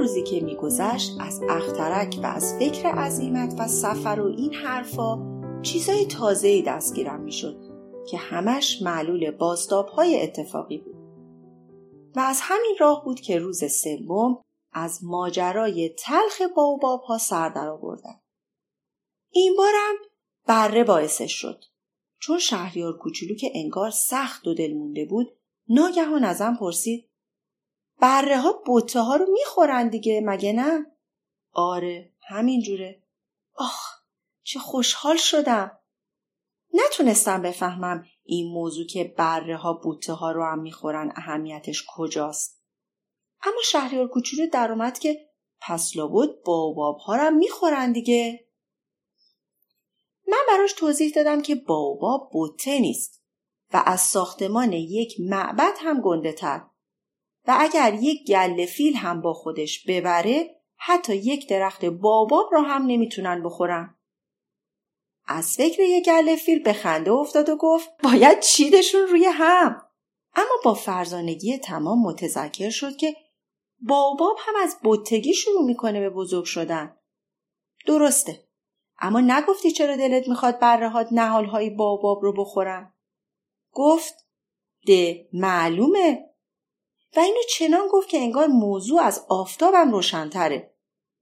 روزی که میگذشت از اخترک و از فکر عظیمت و سفر و این حرفا چیزای تازه‌ای دستگیرم می‌شد که همش معلول های اتفاقی بود. و از همین راه بود که روز سوم از ماجرای تلخ باوباب ها سر در آوردم. این بارم بره باعثش شد. چون شهریار کوچولو که انگار سخت و دل مونده بود ناگهان ازم پرسید بره ها بوته ها رو می‌خورن دیگه مگه نه؟ آره همینجوره. آخ چه خوشحال شدم. نتونستم بفهمم این موضوع که بره ها بوته ها رو هم می‌خورن اهمیتش کجاست. اما شهریار کوچولو در اومد که پس لابد باباب ها رو هم می‌خورن دیگه. من براش توضیح دادم که باباب بوته نیست و از ساختمان یک معبد هم گنده تر. و اگر یک گل فیل هم با خودش ببره حتی یک درخت باباب را هم نمی‌تونن بخورن. از فکر یک گل فیل به خنده افتاد و گفت باید چیدشون روی هم. اما با فرزانگی تمام متذکر شد که باباب هم از بتگی شروع می‌کنه به بزرگ شدن. درسته. اما نگفتی چرا دلت می‌خواد برهات نهالهای باباب رو بخورن؟ گفت ده معلومه و اینو چنان گفت که انگار موضوع از آفتابم روشنتره.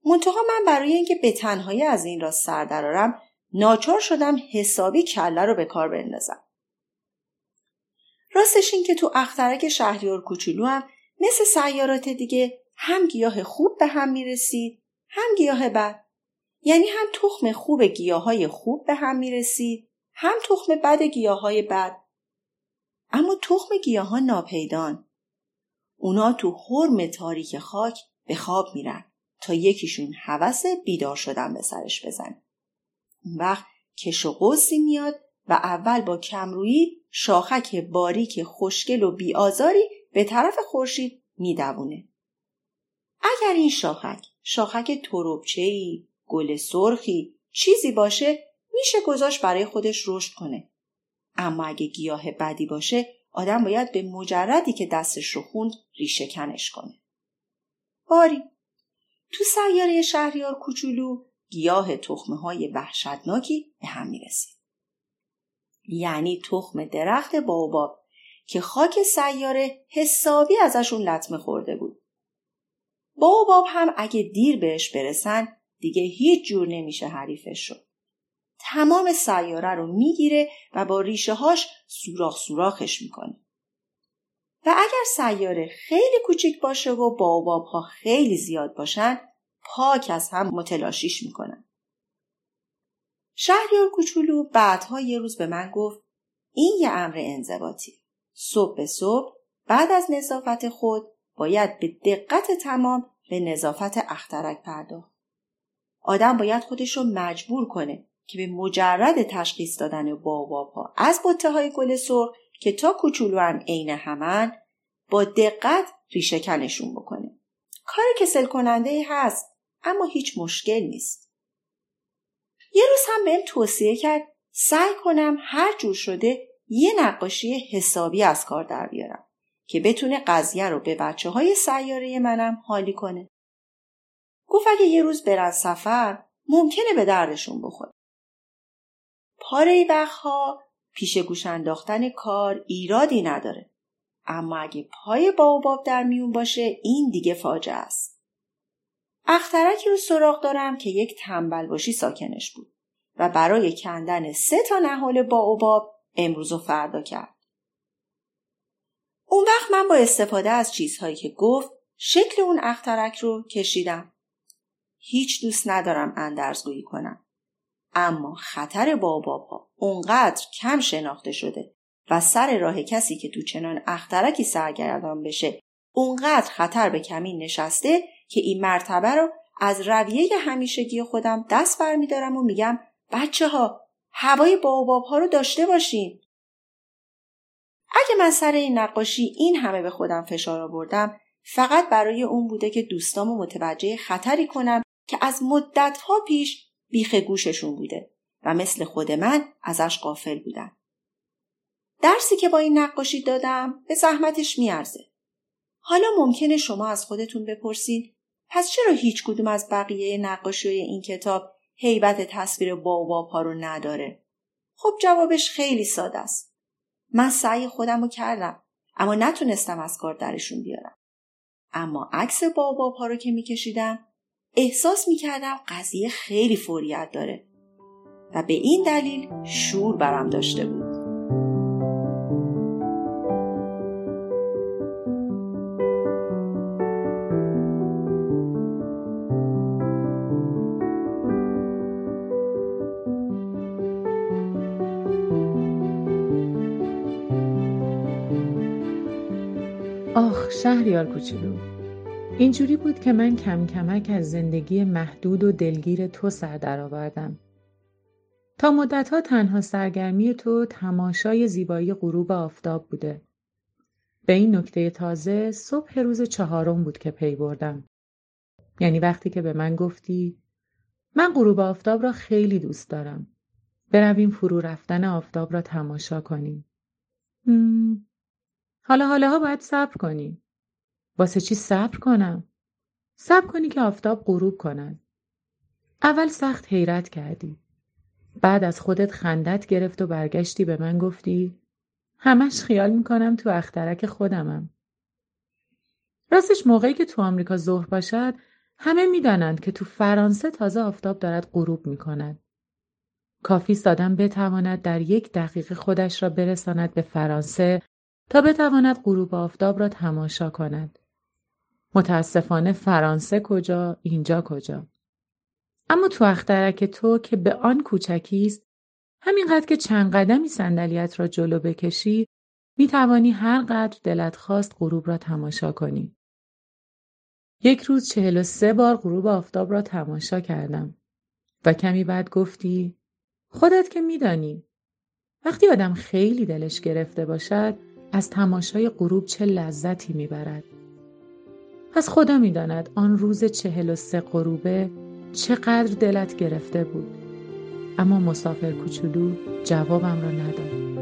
منتها من برای اینکه به تنهایی از این را سر درارم ناچار شدم حسابی کله رو به کار بندازم. راستش این که تو اخترک شهریار کوچولو هم مثل سیارات دیگه هم گیاه خوب به هم می‌رسید هم گیاه بد. یعنی هم تخم خوب گیاهای خوب به هم می‌رسید هم تخم بد گیاهای بد. اما تخم گیاها ناپیدان. اونا تو حرم تاریک خاک به خواب میرن تا یکیشون حوس بیدار شدن به سرش بزن. اون وقت کش و قوسی میاد و اول با کمرویی شاخک باریک خوشگل و بیآزاری به طرف خورشید میدوونه. اگر این شاخک شاخک تروبچه‌ای، گل سرخی، چیزی باشه میشه گذاشت برای خودش رشد کنه. اما اگه گیاه بدی باشه آدم باید به مجردی که دستش رو خوند ریشه کنش کنه. باری تو سیاره شهریار کوچولو گیاه تخمه های وحشتناکی به هم می‌رسید. یعنی تخم درخت باباب که خاک سیاره حسابی ازشون لطمه خورده بود. باباب هم اگه دیر بهش برسن دیگه هیچ جور نمیشه حریفش شد. تمام سیاره رو می‌گیره و با ریشه هاش سوراخ سوراخش می‌کنه. و اگر سیاره خیلی کوچیک باشه و باباب ها خیلی زیاد باشن پاک از هم متلاشیش می‌کنن. شهریار کوچولو بعدها یه روز به من گفت این یه امر انضباطی. صبح به صبح بعد از نظافت خود باید به دقت تمام به نظافت اخترک پرداخت. آدم باید خودش رو مجبور کنه که به مجرد تشخیص دادن باباب ها از بطه های گل سرخ که تا کوچولوان عین همن با دقت ریشه کنشون بکنه. کار کسل کننده ای هست اما هیچ مشکل نیست. یه روز هم بهم توصیه کرد سعی کنم هر جور شده یه نقاشی حسابی از کار در بیارم که بتونه قضیه رو به بچه های سیاره منم حالی کنه. گفت اگه یه روز برن سفر ممکنه به دردشون بخوره. پاره وقتها پیش گوش انداختن کار ایرادی نداره. اما اگه پای باباب در میون باشه این دیگه فاجعه است. اخترکی رو سراغ دارم که یک تنبل باشی ساکنش بود و برای کندن سه تا نهال باوباب امروز و فردا کرد. اون وقت من با استفاده از چیزهایی که گفت شکل اون اخترک رو کشیدم. هیچ دوست ندارم اندرزگویی کنم. اما خطر باباب ها اونقدر کم شناخته شده و سر راه کسی که تو چنان اخترکی سرگردان بشه اونقدر خطر به کمین نشسته که این مرتبه رو از رویه همیشگی خودم دست برمیدارم و میگم بچه ها هوای باباب ها رو داشته باشین. اگه من سر این نقاشی این همه به خودم فشار آوردم فقط برای اون بوده که دوستامو متوجه خطری کنم که از مدتها پیش بیخ گوششون بوده و مثل خود من ازش قافل بودن. درسی که با این نقاشی دادم به زحمتش میارزه. حالا ممکنه شما از خودتون بپرسید پس چرا هیچ کدوم از بقیه نقاشی این کتاب هیبت تصویر بابا ها رو نداره؟ خب جوابش خیلی ساده است. من سعی خودم رو کردم اما نتونستم از کار درشون بیارم. اما عکس بابا ها رو که میکشیدم احساس می‌کردم قضیه خیلی فوریت داره و به این دلیل شور برم داشته بود. آخ شهریار کوچولو اینجوری بود که من کم کمک از زندگی محدود و دلگیر تو سر درآوردم. تا مدتها تنها سرگرمی تو تماشای زیبایی غروب آفتاب بوده. به این نکته تازه صبح روز چهارم بود که پی بردم. یعنی وقتی که به من گفتی من غروب آفتاب را خیلی دوست دارم. برویم فرو رفتن آفتاب را تماشا کنیم. حالا حالا باید صبر کنی. واسه چی صبر کنم؟ صبر کنی که آفتاب غروب کند. اول سخت حیرت کردی. بعد از خودت خندت گرفت و برگشتی به من گفتی همش خیال می‌کنم تو اخترک خودمم. راستش موقعی که تو آمریکا ظهر باشد همه می‌دانند که تو فرانسه تازه آفتاب دارد غروب می‌کند. کافی سادم بتواند در یک دقیقه خودش را برساند به فرانسه تا بتواند غروب آفتاب را تماشا کند. متاسفانه فرانسه کجا اینجا کجا اما تو اخترک تو که به آن کوچکی است همینقدر که چند قدمی صندلیت را جلو بکشی می توانی هر قدر دلت خواست غروب را تماشا کنی. یک روز چهل و سه بار غروب آفتاب را تماشا کردم و کمی بعد گفتی خودت که میدانی وقتی آدم خیلی دلش گرفته باشد از تماشای غروب چه لذتی می‌برد. پس خدا می‌داند آن روز چهل و سه غروبه چقدر دلت گرفته بود. اما مسافر کوچولو جوابم را نداد.